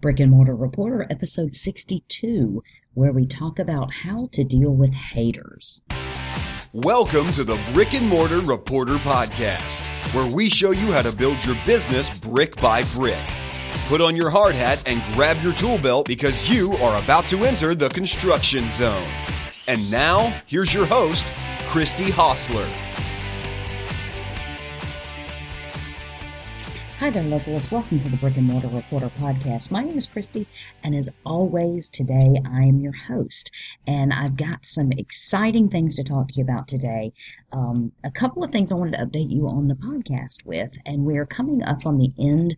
Brick and Mortar Reporter, episode 62, where we talk about how to deal with haters. Welcome to the Brick and Mortar Reporter Podcast, where we show you how to build your business brick by brick. Put on your hard hat and grab your tool belt because you are about to enter the construction zone. And now, here's your host, Christy Hostler. Hi there, locals. Welcome to the Brick and Mortar Reporter podcast. My name is Christy, and as always, today I am your host. And I've got some exciting things to talk to you about today. Um, a couple of things I wanted to update you on the podcast with, and we're coming up on the end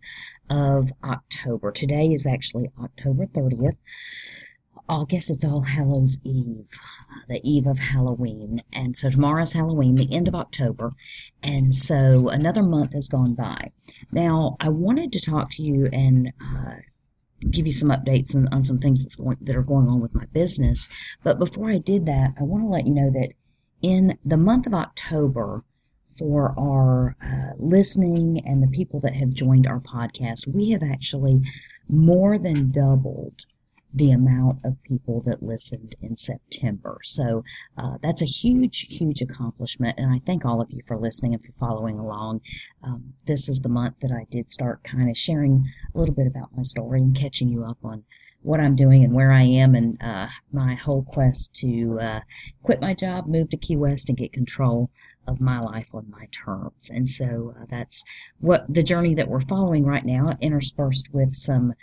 of October. Today is actually October 30th. I guess it's All Hallows Eve, the eve of Halloween. And so tomorrow's Halloween, the end of October. And so another month has gone by. Now, I wanted to talk to you and uh, give you some updates on, on some things that's going, that are going on with my business. But before I did that, I want to let you know that in the month of October, for our uh, listening and the people that have joined our podcast, we have actually more than doubled the amount of people that listened in September. So uh, that's a huge, huge accomplishment, and I thank all of you for listening and for following along. Um, this is the month that I did start kind of sharing a little bit about my story and catching you up on what I'm doing and where I am and uh, my whole quest to uh, quit my job, move to Key West, and get control of my life on my terms. And so uh, that's what the journey that we're following right now, interspersed with some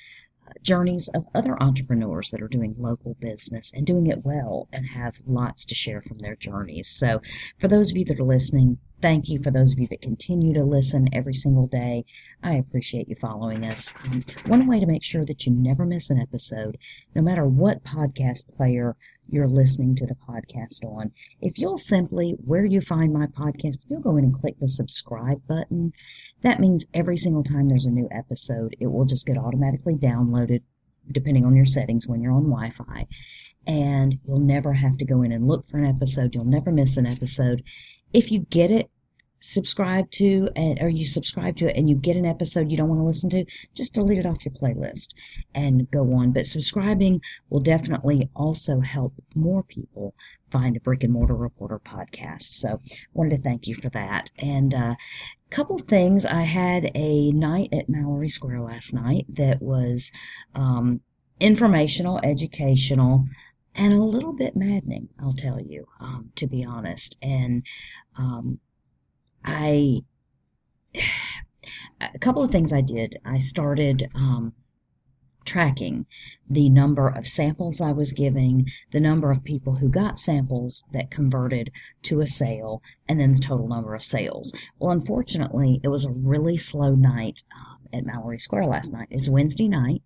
journeys of other entrepreneurs that are doing local business and doing it well and have lots to share from their journeys. So, for those of you that are listening, thank you. For those of you that continue to listen every single day, I appreciate you following us. Um, one way to make sure that you never miss an episode, no matter what podcast player you're listening to the podcast on. If you'll simply, where you find my podcast, if you'll go in and click the subscribe button, that means every single time there's a new episode, it will just get automatically downloaded depending on your settings when you're on Wi Fi. And you'll never have to go in and look for an episode. You'll never miss an episode. If you get it subscribe to and or you subscribe to it and you get an episode you don't want to listen to, just delete it off your playlist and go on. But subscribing will definitely also help more people find the Brick and Mortar Reporter podcast. So wanted to thank you for that. And uh, couple things. I had a night at Mallory Square last night that was um, informational, educational, and a little bit maddening, I'll tell you, um, to be honest. And um, I a couple of things I did. I started um, tracking the number of samples I was giving, the number of people who got samples that converted to a sale, and then the total number of sales. Well, unfortunately, it was a really slow night um, at Mallory Square last night. It was Wednesday night,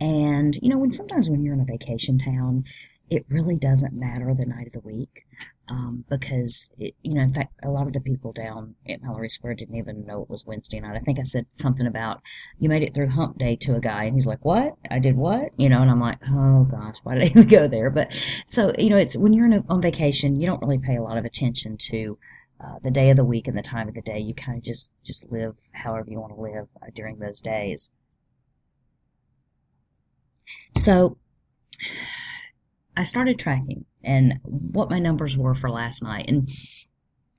and you know, when sometimes when you're in a vacation town, it really doesn't matter the night of the week um, because it, you know, in fact, a lot of the people down at Mallory Square didn't even know it was Wednesday night. I think I said something about you made it through Hump Day to a guy, and he's like, "What? I did what?" You know, and I'm like, "Oh gosh, why did I even go there?" But so you know, it's when you're a, on vacation, you don't really pay a lot of attention to. Uh, the day of the week and the time of the day, you kind of just just live however you want to live uh, during those days. So, I started tracking and what my numbers were for last night. And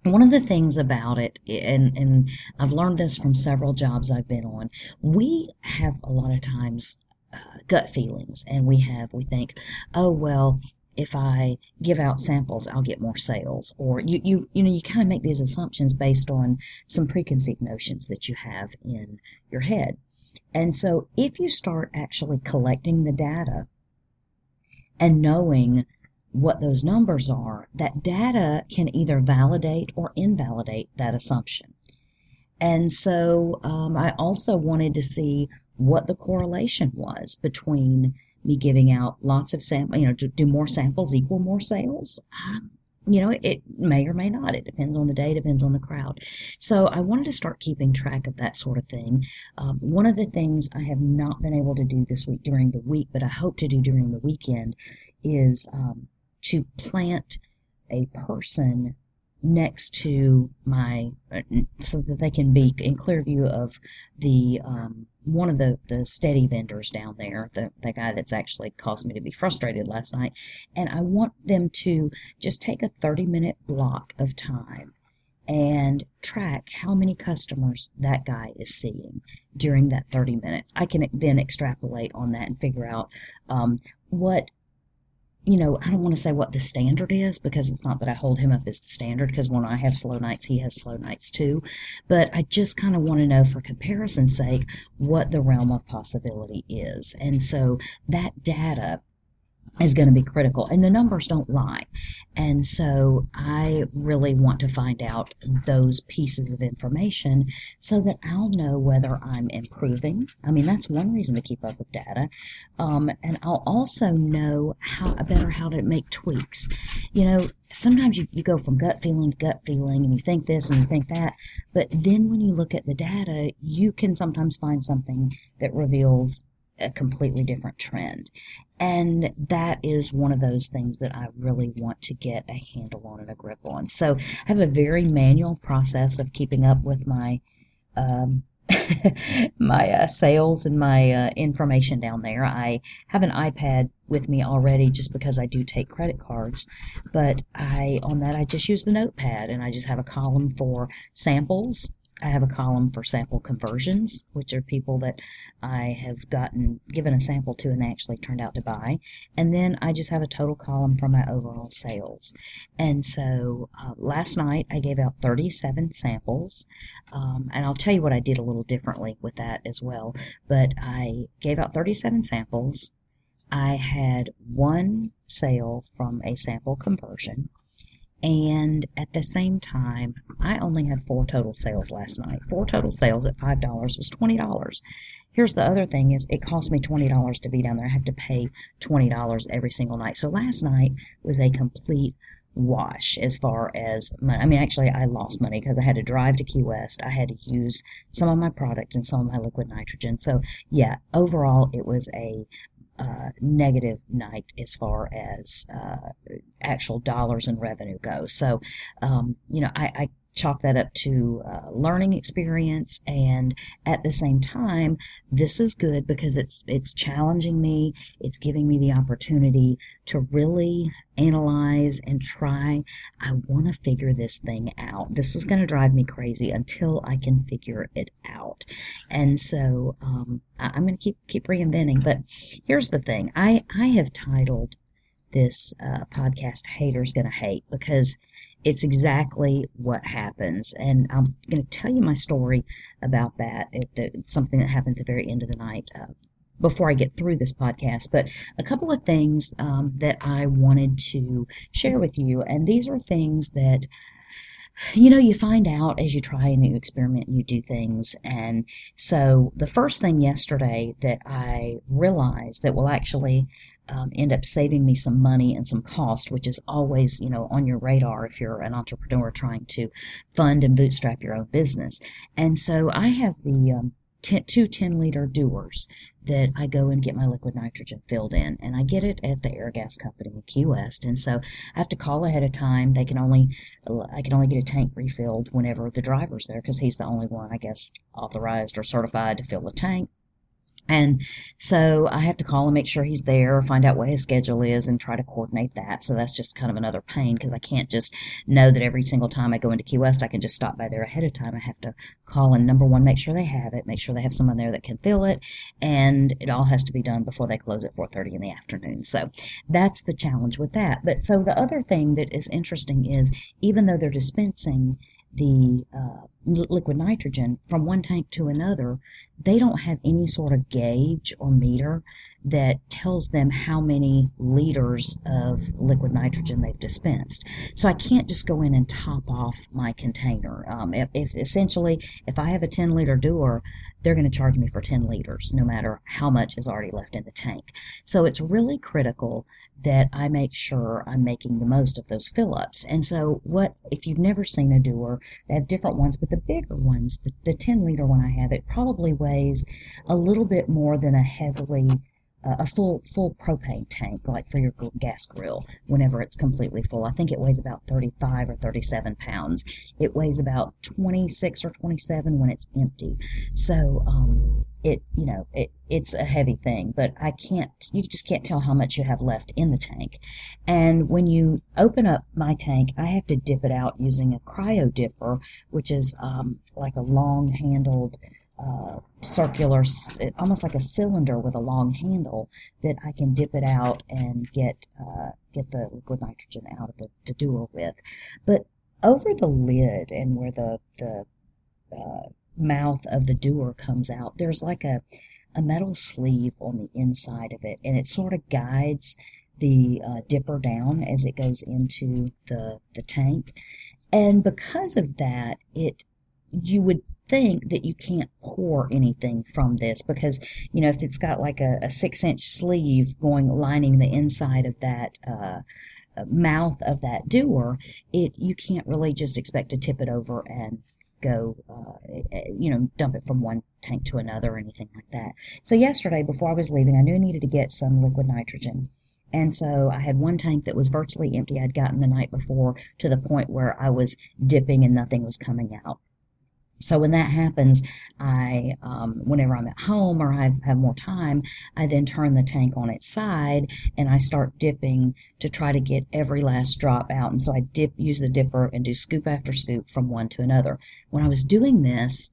one of the things about it, and, and I've learned this from several jobs I've been on, we have a lot of times uh, gut feelings, and we have, we think, oh, well, if I give out samples, I'll get more sales. Or you, you, you know, you kind of make these assumptions based on some preconceived notions that you have in your head. And so if you start actually collecting the data and knowing what those numbers are, that data can either validate or invalidate that assumption. And so um, I also wanted to see what the correlation was between me giving out lots of samples, you know, do, do more samples equal more sales? You know, it may or may not. It depends on the day, depends on the crowd. So I wanted to start keeping track of that sort of thing. Um, one of the things I have not been able to do this week during the week, but I hope to do during the weekend, is um, to plant a person next to my uh, so that they can be in clear view of the um, one of the the steady vendors down there the, the guy that's actually caused me to be frustrated last night. And i want them to just take a 30 minute block of time and track how many customers that guy is seeing during that 30 minutes. I can then extrapolate on that and figure out um, what you know, I don't want to say what the standard is because it's not that I hold him up as the standard because when I have slow nights, he has slow nights too. But I just kind of want to know for comparison's sake what the realm of possibility is. And so that data is going to be critical. And the numbers don't lie. And so I really want to find out those pieces of information so that I'll know whether I'm improving. I mean, that's one reason to keep up with data. Um, and I'll also know how better how to make tweaks. You know, sometimes you, you go from gut feeling to gut feeling and you think this and you think that. But then when you look at the data, you can sometimes find something that reveals a completely different trend. And that is one of those things that I really want to get a handle on and a grip on. So I have a very manual process of keeping up with my um, my uh, sales and my uh, information down there. I have an iPad with me already just because I do take credit cards, but I on that I just use the notepad and I just have a column for samples I have a column for sample conversions, which are people that I have gotten given a sample to and they actually turned out to buy. And then I just have a total column for my overall sales. And so uh, last night I gave out 37 samples. Um, and I'll tell you what I did a little differently with that as well. But I gave out 37 samples. I had one sale from a sample conversion and at the same time, I only had four total sales last night. Four total sales at five dollars was twenty dollars. Here's the other thing is it cost me twenty dollars to be down there. I have to pay twenty dollars every single night. So last night was a complete wash as far as. I mean, actually, I lost money because I had to drive to Key West. I had to use some of my product and some of my liquid nitrogen. So, yeah, overall, it was a uh, negative night as far as uh, actual dollars and revenue goes. So, um, you know, I, I chalk that up to uh, learning experience and at the same time this is good because it's it's challenging me. It's giving me the opportunity to really analyze and try. I want to figure this thing out. This is going to drive me crazy until i can figure it out. And so um, I, i'm going to keep keep reinventing. But here's the thing. I i have titled this uh, podcast haters gonna hate because it's exactly what happens. And I'm going to tell you my story about that. It, it's something that happened at the very end of the night. Uh, before I get through this podcast, but a couple of things um, that I wanted to share with you, and these are things that you know, you find out as you try and you experiment and you do things. And so the first thing yesterday that I realized that will actually um, end up saving me some money and some cost, which is always, you know, on your radar if you're an entrepreneur trying to fund and bootstrap your own business. And so I have the um, ten, two 10 liter dewars that I go and get my liquid nitrogen filled in. And I get it at the Airgas company in Key West. And so I have to call ahead of time. They can only, I can only get a tank refilled whenever the driver's there because he's the only one, I guess, authorized or certified to fill the tank. And so I have to call and make sure he's there, find out what his schedule is, and try to coordinate that. So that's just kind of another pain because I can't just know that every single time I go into Key West, I can just stop by there ahead of time. I have to call and number one, make sure they have it, make sure they have someone there that can fill it, and it all has to be done before they close at 4:30 in the afternoon. So that's the challenge with that. But so the other thing that is interesting is even though they're dispensing the uh, liquid nitrogen from one tank to another, they don't have any sort of gauge or meter that tells them how many liters of liquid nitrogen they've dispensed. So I can't just go in and top off my container. Um, if, if, essentially, if I have a 10 liter dewar, they're going to charge me for 10 liters, no matter how much is already left in the tank. So it's really critical that I make sure I'm making the most of those fill ups. And so, what if you've never seen a dewar, they have different ones, but the bigger ones, the, the 10 liter one I have, it probably weighs a little bit more than a heavily a full full propane tank, like for your gas grill, whenever it's completely full. I think it weighs about 35 or 37 pounds. It weighs about 26 or 27 when it's empty. So um, it you know it it's a heavy thing, but I can't you just can't tell how much you have left in the tank. And when you open up my tank, I have to dip it out using a cryo dipper, which is um, like a long handled uh, circular, almost like a cylinder with a long handle that I can dip it out and get uh, get the liquid nitrogen out of the, dewar with. But over the lid and where the the uh, mouth of the dewar comes out, there's like a a metal sleeve on the inside of it, and it sort of guides the uh, dipper down as it goes into the the tank. And because of that, it you would think that you can't pour anything from this because you know if it's got like a, a six inch sleeve going lining the inside of that uh, mouth of that dewar, it you can't really just expect to tip it over and go, uh, you know, dump it from one tank to another or anything like that. So yesterday, before I was leaving, I knew I needed to get some liquid nitrogen. And so I had one tank that was virtually empty I'd gotten the night before to the point where I was dipping and nothing was coming out. So when that happens, I, um, whenever I'm at home or I have more time, I then turn the tank on its side and I start dipping to try to get every last drop out. And so I dip, use the dipper and do scoop after scoop from one to another. When I was doing this,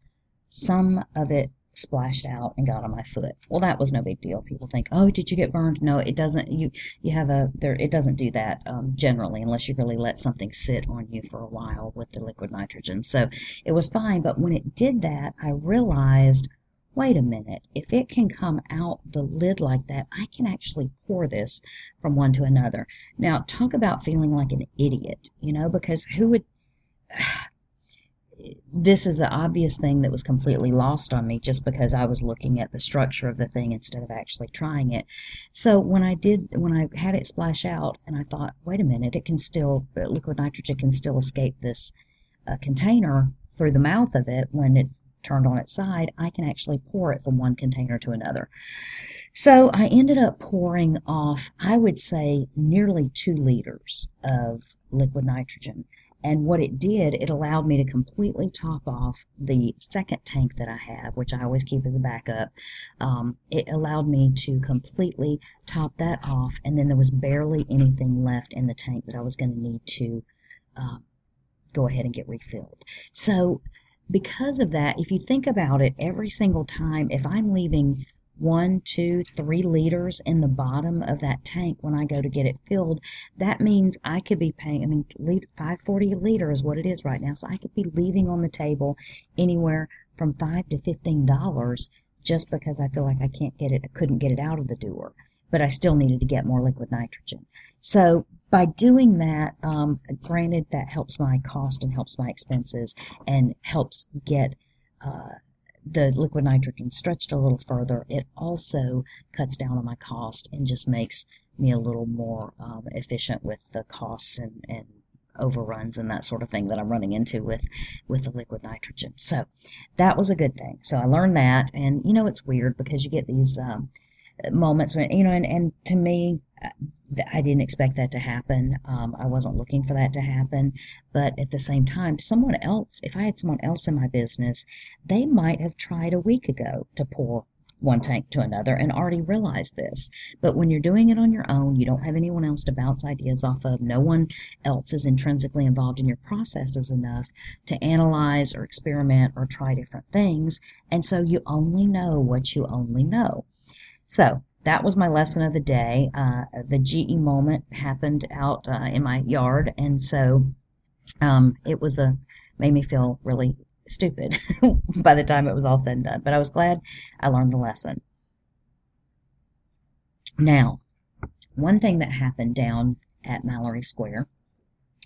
some of it splashed out and got on my foot. Well, that was no big deal. People think, "Oh, did you get burned?" No, it doesn't. You you have a there. It doesn't do that um, generally unless you really let something sit on you for a while with the liquid nitrogen. So it was fine. But when it did that, I realized. Wait a minute, if it can come out the lid like that, I can actually pour this from one to another. Now, talk about feeling like an idiot, you know, because who would this is an obvious thing that was completely lost on me just because I was looking at the structure of the thing instead of actually trying it. So when I did, when I had it splash out, and I thought, wait a minute, it can still, liquid nitrogen can still escape this uh, container through the mouth of it when it's turned on its side, I can actually pour it from one container to another. So I ended up pouring off, I would say, nearly two liters of liquid nitrogen. And what it did, it allowed me to completely top off the second tank that I have, which I always keep as a backup. Um, it allowed me to completely top that off, and then there was barely anything left in the tank that I was going to need to uh, go ahead and get refilled. So, because of that, if you think about it, every single time, if I'm leaving one, two, three liters in the bottom of that tank when I go to get it filled, that means I could be paying, I mean, 540 a liter is what it is right now. So I could be leaving on the table anywhere from five to fifteen dollars just because I feel like I can't get it, I couldn't get it out of the dewar, but I still needed to get more liquid nitrogen. So by doing that, um, granted that helps my cost and helps my expenses and helps get uh, the liquid nitrogen stretched a little further, it also cuts down on my cost and just makes me a little more um, efficient with the costs and, and overruns and that sort of thing that I'm running into with with the liquid nitrogen. So that was a good thing. So I learned that, and you know it's weird because you get these um, moments when you know, and, and to me, I didn't expect that to happen. Um, I wasn't looking for that to happen. But at the same time, someone else, if I had someone else in my business, they might have tried a week ago to pour one tank to another and already realized this. But when you're doing it on your own, you don't have anyone else to bounce ideas off of, no one else is intrinsically involved in your processes enough to analyze or experiment or try different things. And so you only know what you only know. So that was my lesson of the day. Uh, the GE moment happened out uh, in my yard, and so um, it was a made me feel really stupid by the time it was all said and done. But I was glad I learned the lesson. Now, one thing that happened down at Mallory Square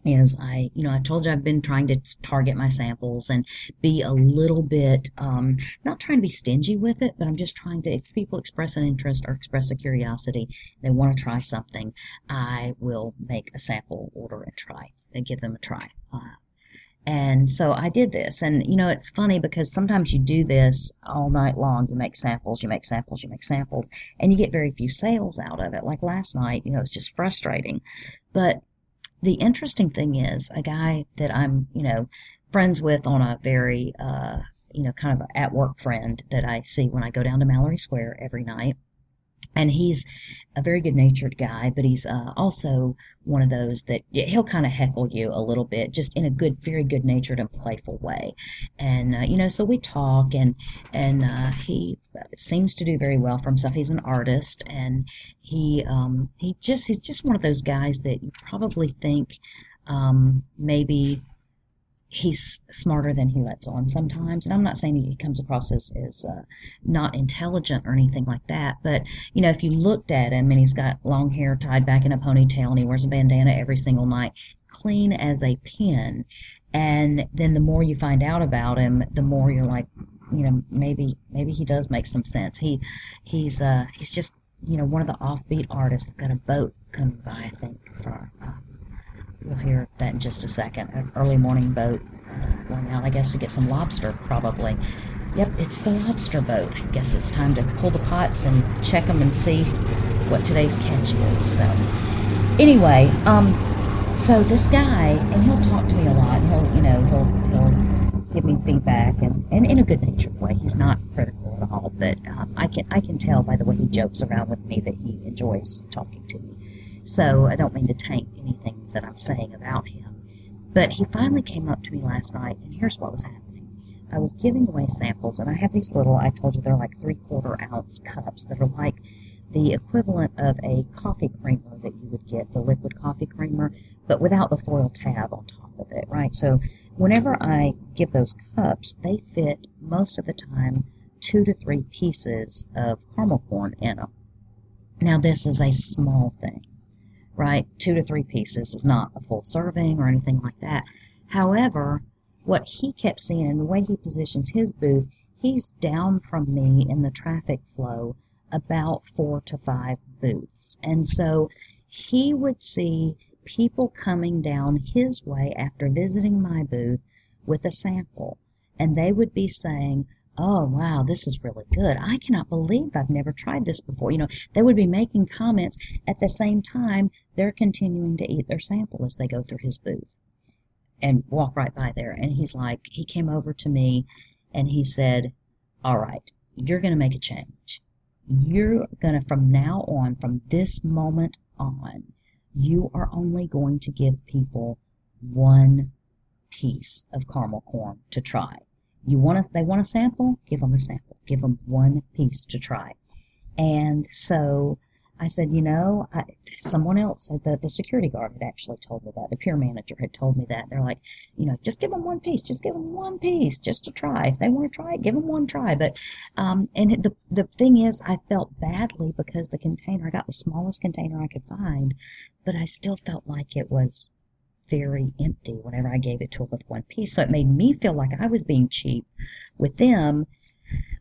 is I, you know, I told you I've been trying to target my samples and be a little bit, um, not trying to be stingy with it, but I'm just trying to, if people express an interest or express a curiosity, they want to try something, I will make a sample order and try and give them a try. Uh, And so I did this. And, you know, it's funny because sometimes you do this all night long. You make samples, you make samples, you make samples, and you get very few sales out of it. Like last night, you know, it's just frustrating. But the interesting thing is a guy that I'm, you know, friends with on a very, uh, you know, kind of at work friend that I see when I go down to Mallory Square every night and he's a very good natured guy, but he's uh, also one of those that he'll kind of heckle you a little bit, just in a good, very good natured and playful way. And uh, you know, so we talk, and and uh, he seems to do very well for himself. He's an artist, and he um, he just he's just one of those guys that you probably think um, maybe he's smarter than he lets on sometimes. And I'm not saying he comes across as, as uh, not intelligent or anything like that. But, you know, if you looked at him and he's got long hair tied back in a ponytail and he wears a bandana every single night, clean as a pin. And then the more you find out about him, the more you're like, you know, maybe maybe he does make some sense. He he's uh he's just you know one of the offbeat artists. I've got a boat coming by, I think, for uh, You'll hear that in just a second. An early morning boat going out, I guess, to get some lobster, probably. Yep, it's the lobster boat. I guess it's time to pull the pots and check them and see what today's catch is. So, anyway, um, so this guy, and he'll talk to me a lot. He'll, you know, he'll he'll give me feedback, and, and in a good natured way. He's not critical at all, but um, I can I can tell by the way he jokes around with me that he enjoys talking to me. So I don't mean to taint anything that I'm saying about him. But he finally came up to me last night, and here's what was happening. I was giving away samples, and I have these little, I told you they're like three quarter ounce cups that are like the equivalent of a coffee creamer that you would get, the liquid coffee creamer, but without the foil tab on top of it, right? So whenever I give those cups, they fit most of the time two to three pieces of caramel corn in them. Now, this is a small thing right? Two to three pieces is not a full serving or anything like that. However, what he kept seeing and the way he positions his booth, he's down from me in the traffic flow about four to five booths. And so he would see people coming down his way after visiting my booth with a sample. And they would be saying, oh wow this is really good. I cannot believe i've never tried this before. You know they would be making comments at the same time they're continuing to eat their sample as they go through his booth and walk right by there. And he's like he came over to me and he said all right you're going to make a change. You're going to from now on from this moment on you are only going to give people one piece of caramel corn to try you want to, they want a sample? Give them a sample. Give them one piece to try. And so I said, you know, I, someone else, the, the security guard had actually told me that. The pier manager had told me that. They're like, you know, just give them one piece. Just give them one piece just to try. If they want to try it, give them one try. But, um, and the, the thing is, I felt badly because the container, I got the smallest container I could find, but I still felt like it was very empty whenever I gave it to them with one piece. So it made me feel like I was being cheap with them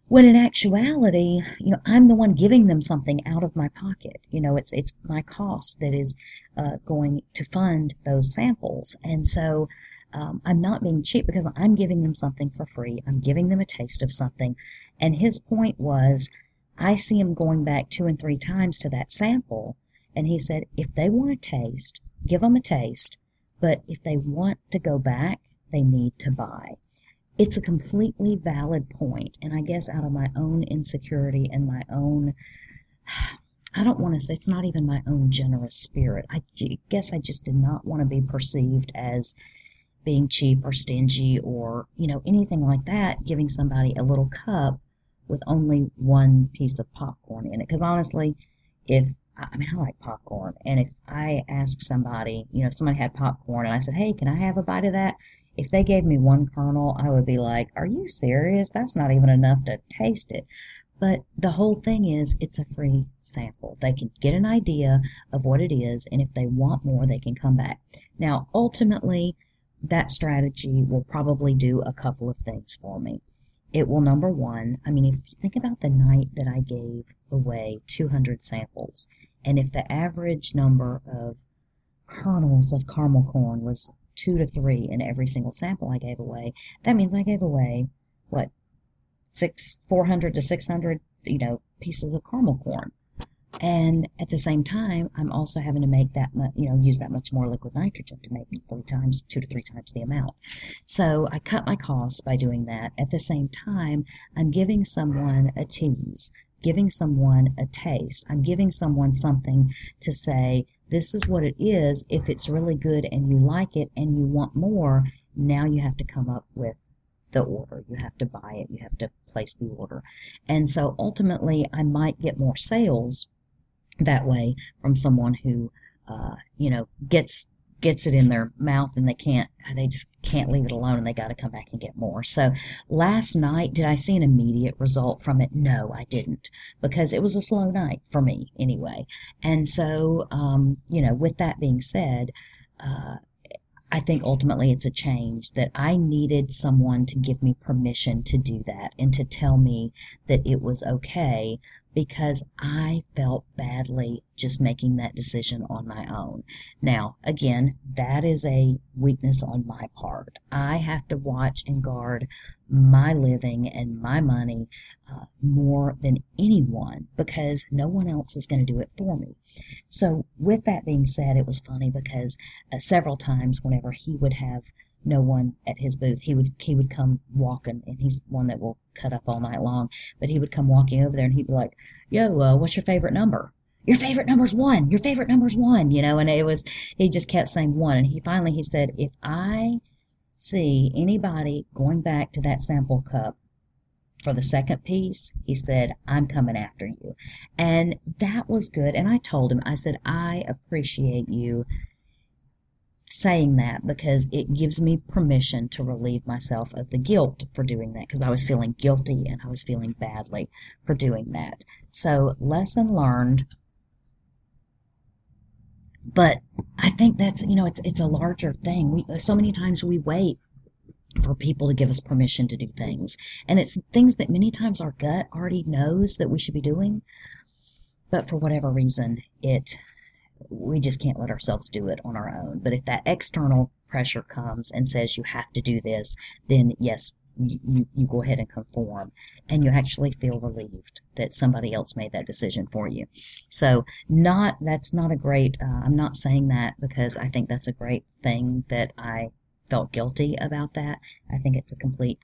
when in actuality, you know, I'm the one giving them something out of my pocket. You know, it's it's my cost that is uh, going to fund those samples, and so um, I'm not being cheap because I'm giving them something for free. I'm giving them a taste of something, and his point was, I see him going back two and three times to that sample, and he said if they want a taste, give them a taste, but if they want to go back, they need to buy. It's a completely valid point, and I guess out of my own insecurity and my own I don't want to say it's not even my own generous spirit. I guess I just did not want to be perceived as being cheap or stingy or, you know, anything like that, giving somebody a little cup with only one piece of popcorn in it. Because honestly, if I mean, I like popcorn. And if I asked somebody, you know, if somebody had popcorn and I said, hey, can I have a bite of that? If they gave me one kernel, I would be like, are you serious? That's not even enough to taste it. But the whole thing is, it's a free sample. They can get an idea of what it is, and if they want more, they can come back. Now, ultimately, that strategy will probably do a couple of things for me. It will, number one, I mean, if you think about the night that I gave away 200 samples, and if the average number of kernels of caramel corn was two to three in every single sample I gave away, that means I gave away, what, six, 400 to 600, you know, pieces of caramel corn. And at the same time, I'm also having to make that much, you know, use that much more liquid nitrogen to make three times, two to three times the amount. So I cut my costs by doing that. At the same time, I'm giving someone a tease, giving someone a taste. I'm giving someone something to say, this is what it is. If it's really good and you like it and you want more, now you have to come up with the order. You have to buy it. You have to place the order. And so ultimately, I might get more sales that way from someone who, uh, you know, gets gets it in their mouth and they can't they just can't leave it alone and they got to come back and get more. So last night did i see an immediate result from it? No i didn't because it was a slow night for me anyway. And so um, you know with that being said uh, I think ultimately it's a change that I needed someone to give me permission to do that and to tell me that it was okay because I felt badly just making that decision on my own. Now, again, that is a weakness on my part. I have to watch and guard my living and my money uh, more than anyone because no one else is going to do it for me. So, with that being said, it was funny because uh, several times whenever he would have no one at his booth. He would he would come walking, and he's one that will cut up all night long. But he would come walking over there, and he'd be like, "Yo, uh, what's your favorite number?" Your favorite number's one. Your favorite number's one. You know, and it was he just kept saying one, and he finally he said, "If I see anybody going back to that sample cup." For the second piece, he said, I'm coming after you. And that was good. And I told him, I said, I appreciate you saying that because it gives me permission to relieve myself of the guilt for doing that because I was feeling guilty and I was feeling badly for doing that. So, lesson learned. But I think that's, you know, it's it's a larger thing. We so many times we wait for people to give us permission to do things. And it's things that many times our gut already knows that we should be doing. But for whatever reason, it we just can't let ourselves do it on our own. But if that external pressure comes and says you have to do this, then yes, you, you go ahead and conform and you actually feel relieved that somebody else made that decision for you. So not, that's not a great, uh, I'm not saying that because I think that's a great thing that I felt guilty about that. I think it's a complete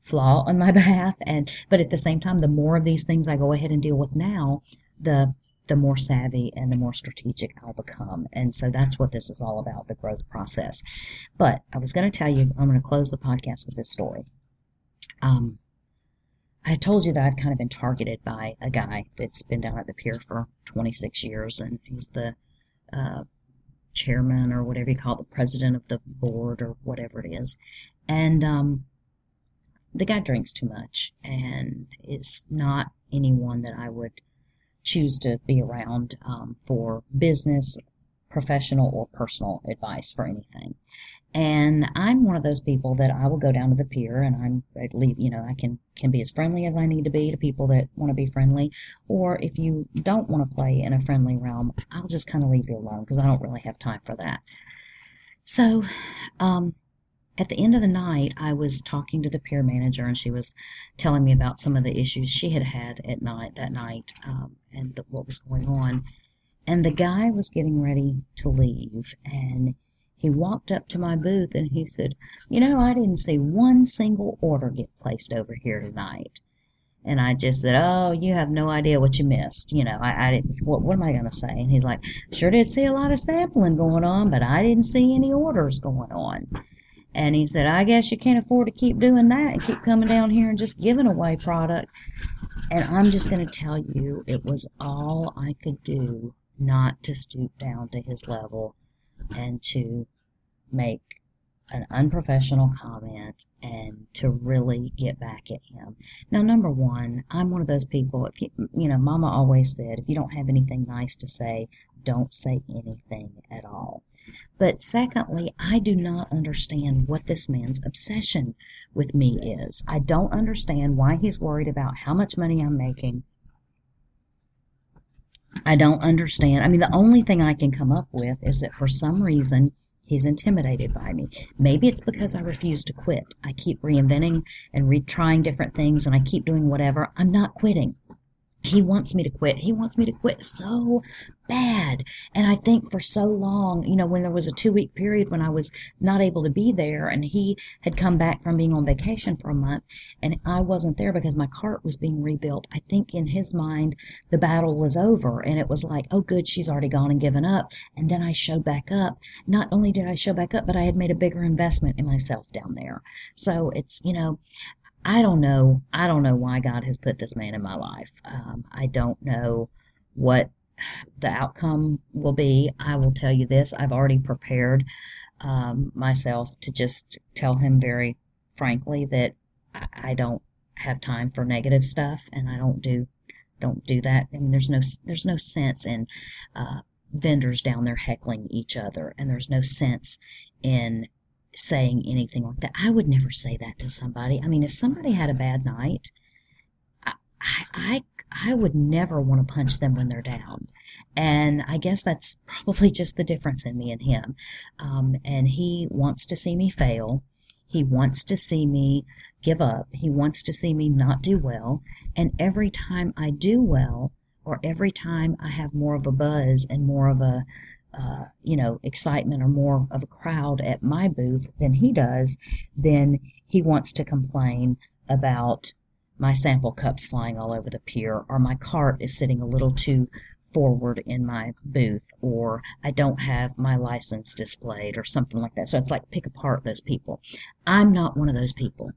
flaw on my behalf. And, but at the same time, the more of these things I go ahead and deal with now, the the more savvy and the more strategic I'll become. And so that's what this is all about, the growth process. But I was going to tell you, I'm going to close the podcast with this story. Um, I told you that I've kind of been targeted by a guy that's been down at the pier for 26 years, and he's the uh, chairman or whatever you call it, the president of the board or whatever it is. And um, the guy drinks too much and is not anyone that I would choose to be around um, for business, professional, or personal advice for anything. And I'm one of those people that I will go down to the pier and I'm I leave, you know, I can can be as friendly as I need to be to people that want to be friendly. Or if you don't want to play in a friendly realm, I'll just kind of leave you alone because I don't really have time for that. So, um, at the end of the night, I was talking to the pier manager, and she was telling me about some of the issues she had had at night that night um, and the, what was going on. And the guy was getting ready to leave, and he walked up to my booth and he said, "You know, I didn't see one single order get placed over here tonight." And I just said, "Oh, you have no idea what you missed." You know, I, I didn't. What, what am I going to say? And he's like, "Sure did see a lot of sampling going on, but I didn't see any orders going on." And he said, I guess you can't afford to keep doing that and keep coming down here and just giving away product. And I'm just going to tell you, it was all I could do not to stoop down to his level and to make an unprofessional comment and to really get back at him. Now, number one, I'm one of those people, you know, Mama always said, if you don't have anything nice to say, don't say anything at all. But secondly, I do not understand what this man's obsession with me is. I don't understand why he's worried about how much money I'm making. I don't understand. I mean, the only thing I can come up with is that for some reason He's intimidated by me. Maybe it's because I refuse to quit. I keep reinventing and retrying different things and I keep doing whatever. I'm not quitting. He wants me to quit. He wants me to quit so bad. And I think for so long, you know, when there was a two week period when I was not able to be there and he had come back from being on vacation for a month and I wasn't there because my cart was being rebuilt, I think in his mind the battle was over and it was like, oh good, she's already gone and given up. And then I showed back up. Not only did I show back up, but I had made a bigger investment in myself down there. So it's, you know, I don't know. I don't know why God has put this man in my life. Um, I don't know what the outcome will be. I will tell you this: I've already prepared um, myself to just tell him very frankly that I, I don't have time for negative stuff, and I don't do don't do that. I mean, there's no there's no sense in uh, vendors down there heckling each other, and there's no sense in saying anything like that. I would never say that to somebody. I mean, if somebody had a bad night, I, I, I would never want to punch them when they're down. And I guess that's probably just the difference in me and him. Um, and he wants to see me fail. He wants to see me give up. He wants to see me not do well. And every time I do well, or every time I have more of a buzz and more of a uh, you know, excitement or more of a crowd at my booth than he does, then he wants to complain about my sample cups flying all over the pier, or my cart is sitting a little too forward in my booth, or I don't have my license displayed, or something like that. So it's like pick apart those people. I'm not one of those people.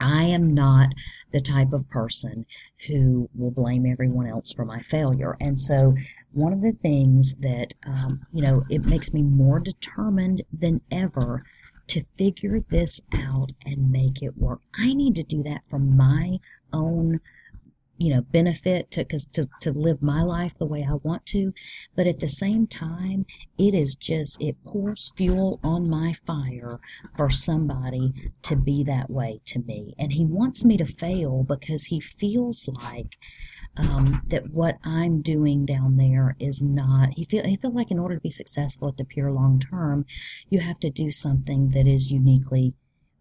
I am not the type of person who will blame everyone else for my failure. And so one of the things that, um, you know, it makes me more determined than ever to figure this out and make it work. I need to do that for my own you know benefit to cause to, to live my life the way I want to but at the same time it is just it pours fuel on my fire for somebody to be that way to me and he wants me to fail because he feels like um, that what I'm doing down there is not. He feel he feel like in order to be successful at the Pier long term, you have to do something that is uniquely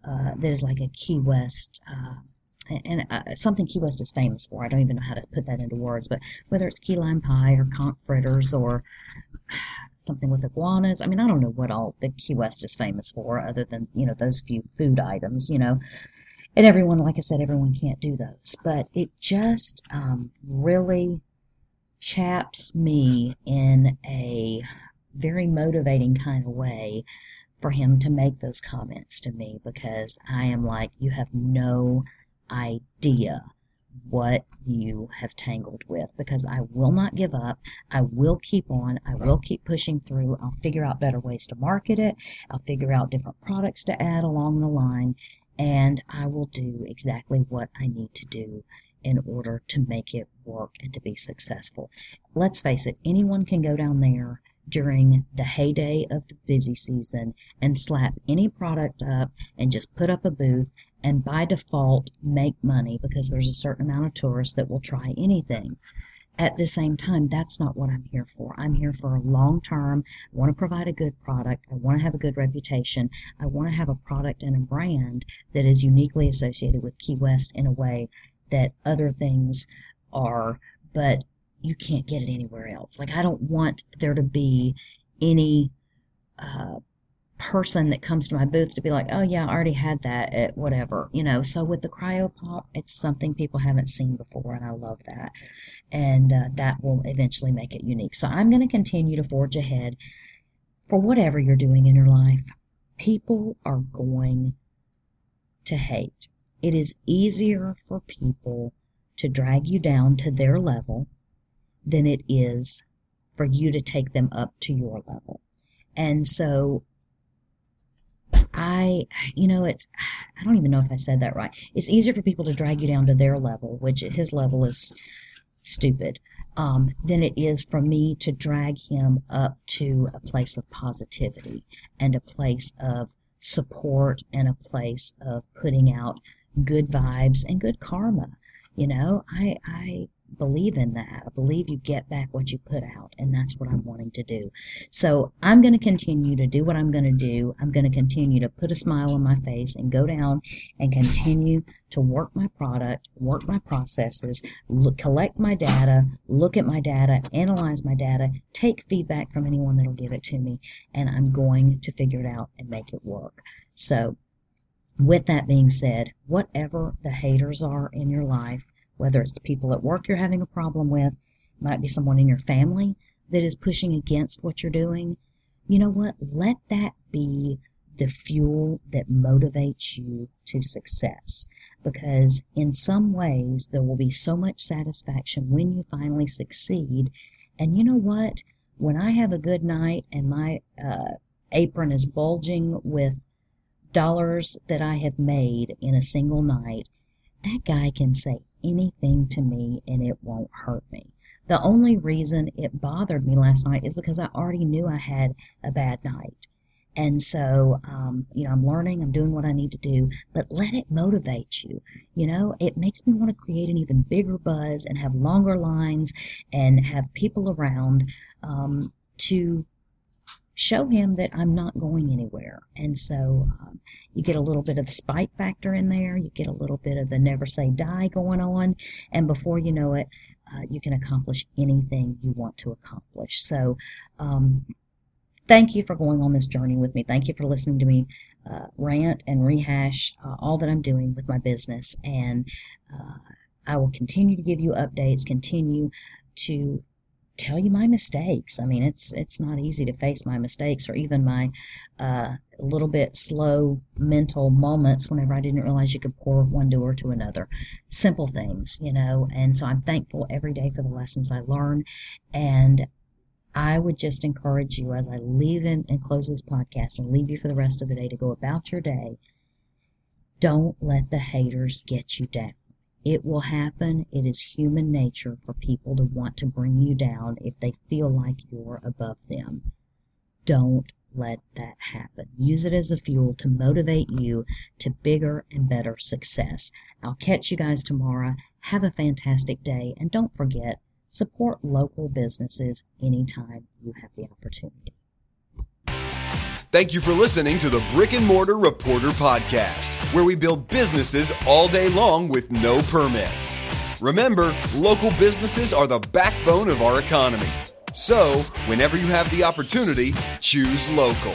uh, that is like a Key West. Uh, and uh, something Key West is famous for. I don't even know how to put that into words, but whether it's key lime pie or conch fritters or something with iguanas. I mean, I don't know what all the Key West is famous for, other than you know those few food items. You know, and everyone, like I said, everyone can't do those. But it just um, really chaps me in a very motivating kind of way for him to make those comments to me because I am like, you have no idea what you have tangled with because I will not give up. I will keep on. I will keep pushing through. I'll figure out better ways to market it. I'll figure out different products to add along the line and I will do exactly what I need to do in order to make it work and to be successful. Let's face it, anyone can go down there during the heyday of the busy season and slap any product up and just put up a booth and by default make money because there's a certain amount of tourists that will try anything at the same time, that's not what I'm here for. I'm here for a long term. I want to provide a good product. I want to have a good reputation. I want to have a product and a brand that is uniquely associated with Key West in a way that other things are, but you can't get it anywhere else. Like, I don't want there to be any uh, person that comes to my booth to be like, oh yeah, I already had that at whatever, you know. So with the cryopop, it's something people haven't seen before, and I love that, and uh, that will eventually make it unique. So I'm going to continue to forge ahead for whatever you're doing in your life. People are going to hate. It is easier for people to drag you down to their level than it is for you to take them up to your level. And so I, you know, it's, I don't even know if I said that right. It's easier for people to drag you down to their level, which his level is stupid, um, than it is for me to drag him up to a place of positivity and a place of support and a place of putting out good vibes and good karma. You know, I, I believe in that. I believe you get back what you put out, and that's what I'm wanting to do. So I'm going to continue to do what I'm going to do. I'm going to continue to put a smile on my face and go down and continue to work my product, work my processes, look, collect my data, look at my data, analyze my data, take feedback from anyone that'll give it to me, and I'm going to figure it out and make it work. So with that being said, whatever the haters are in your life, whether it's people at work you're having a problem with, it might be someone in your family that is pushing against what you're doing, you know what? Let that be the fuel that motivates you to success. Because in some ways, there will be so much satisfaction when you finally succeed. And you know what? When I have a good night and my uh, apron is bulging with dollars that I have made in a single night, that guy can say anything to me and it won't hurt me. The only reason it bothered me last night is because I already knew I had a bad night. And so, um, you know, I'm learning, I'm doing what I need to do, but let it motivate you. You know, it makes me want to create an even bigger buzz and have longer lines and have people around um, to show him that I'm not going anywhere. And so um, you get a little bit of the spite factor in there, you get a little bit of the never say die going on, and before you know it, uh, you can accomplish anything you want to accomplish. So, um, thank you for going on this journey with me. Thank you for listening to me uh, rant and rehash uh, all that I'm doing with my business. And uh, I will continue to give you updates, continue to tell you my mistakes. I mean, it's it's not easy to face my mistakes or even my uh, little bit slow mental moments whenever I didn't realize you could pour one dewar to another. Simple things, you know. And so I'm thankful every day for the lessons I learn. And I would just encourage you as I leave in and close this podcast and leave you for the rest of the day to go about your day. Don't let the haters get you down. It will happen. It is human nature for people to want to bring you down if they feel like you're above them. Don't let that happen. Use it as a fuel to motivate you to bigger and better success. I'll catch you guys tomorrow. Have a fantastic day. And don't forget, support local businesses anytime you have the opportunity. Thank you for listening to the Brick and Mortar Reporter Podcast, where we build businesses all day long with no permits. Remember, local businesses are the backbone of our economy. So, whenever you have the opportunity, choose local.